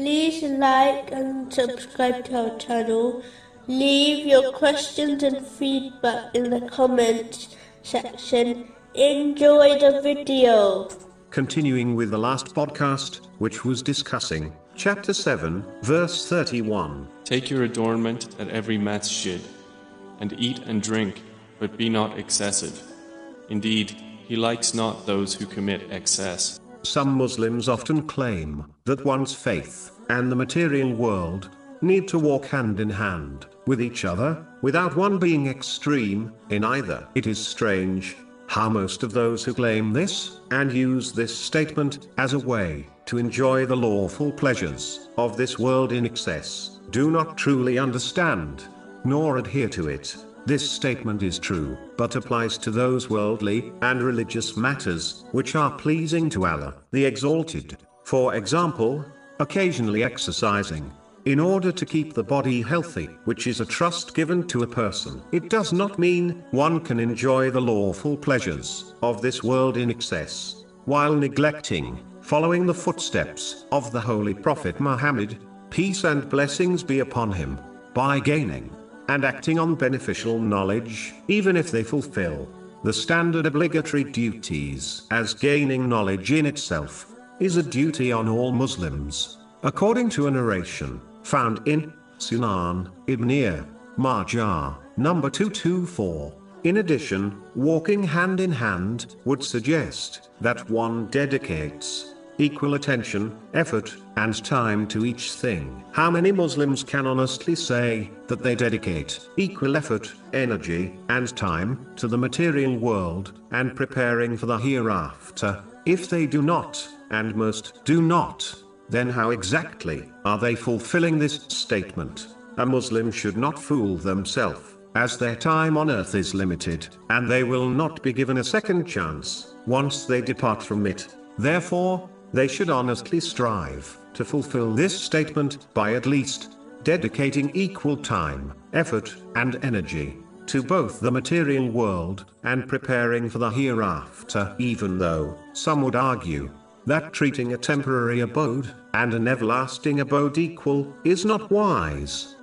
like and subscribe to our channel. Leave your questions and feedback in the comments section. Enjoy the video. Continuing with the last podcast, which was discussing chapter 7, verse 31. Take your adornment at every masjid, and eat and drink, but be not excessive. Indeed, he likes not those who commit excess. Some Muslims often claim that one's faith and the material world need to walk hand in hand with each other, without one being extreme in either. It is strange how most of those who claim this and use this statement as a way to enjoy the lawful pleasures of this world in excess do not truly understand nor adhere to it. This statement is true, but applies to those worldly and religious matters which are pleasing to Allah, the Exalted. For example, occasionally exercising, in order to keep the body healthy, which is a trust given to a person. It does not mean one can enjoy the lawful pleasures of this world in excess, while neglecting following the footsteps of the Holy Prophet Muhammad, peace and blessings be upon him, by gaining and acting on beneficial knowledge, even if they fulfill the standard obligatory duties, as gaining knowledge in itself is a duty on all Muslims, according to a narration found in Sunan Ibn Majah, number 224. In addition, walking hand in hand would suggest that one dedicates equal attention, effort, and time to each thing. How many Muslims can honestly say that they dedicate equal effort, energy, and time to the material world and preparing for the hereafter? If they do not, and most do not, then how exactly are they fulfilling this statement? A Muslim should not fool themselves, as their time on earth is limited, and they will not be given a second chance once they depart from it. Therefore, they should honestly strive to fulfill this statement by at least dedicating equal time, effort, and energy to both the material world and preparing for the hereafter, even though some would argue that treating a temporary abode and an everlasting abode equal is not wise.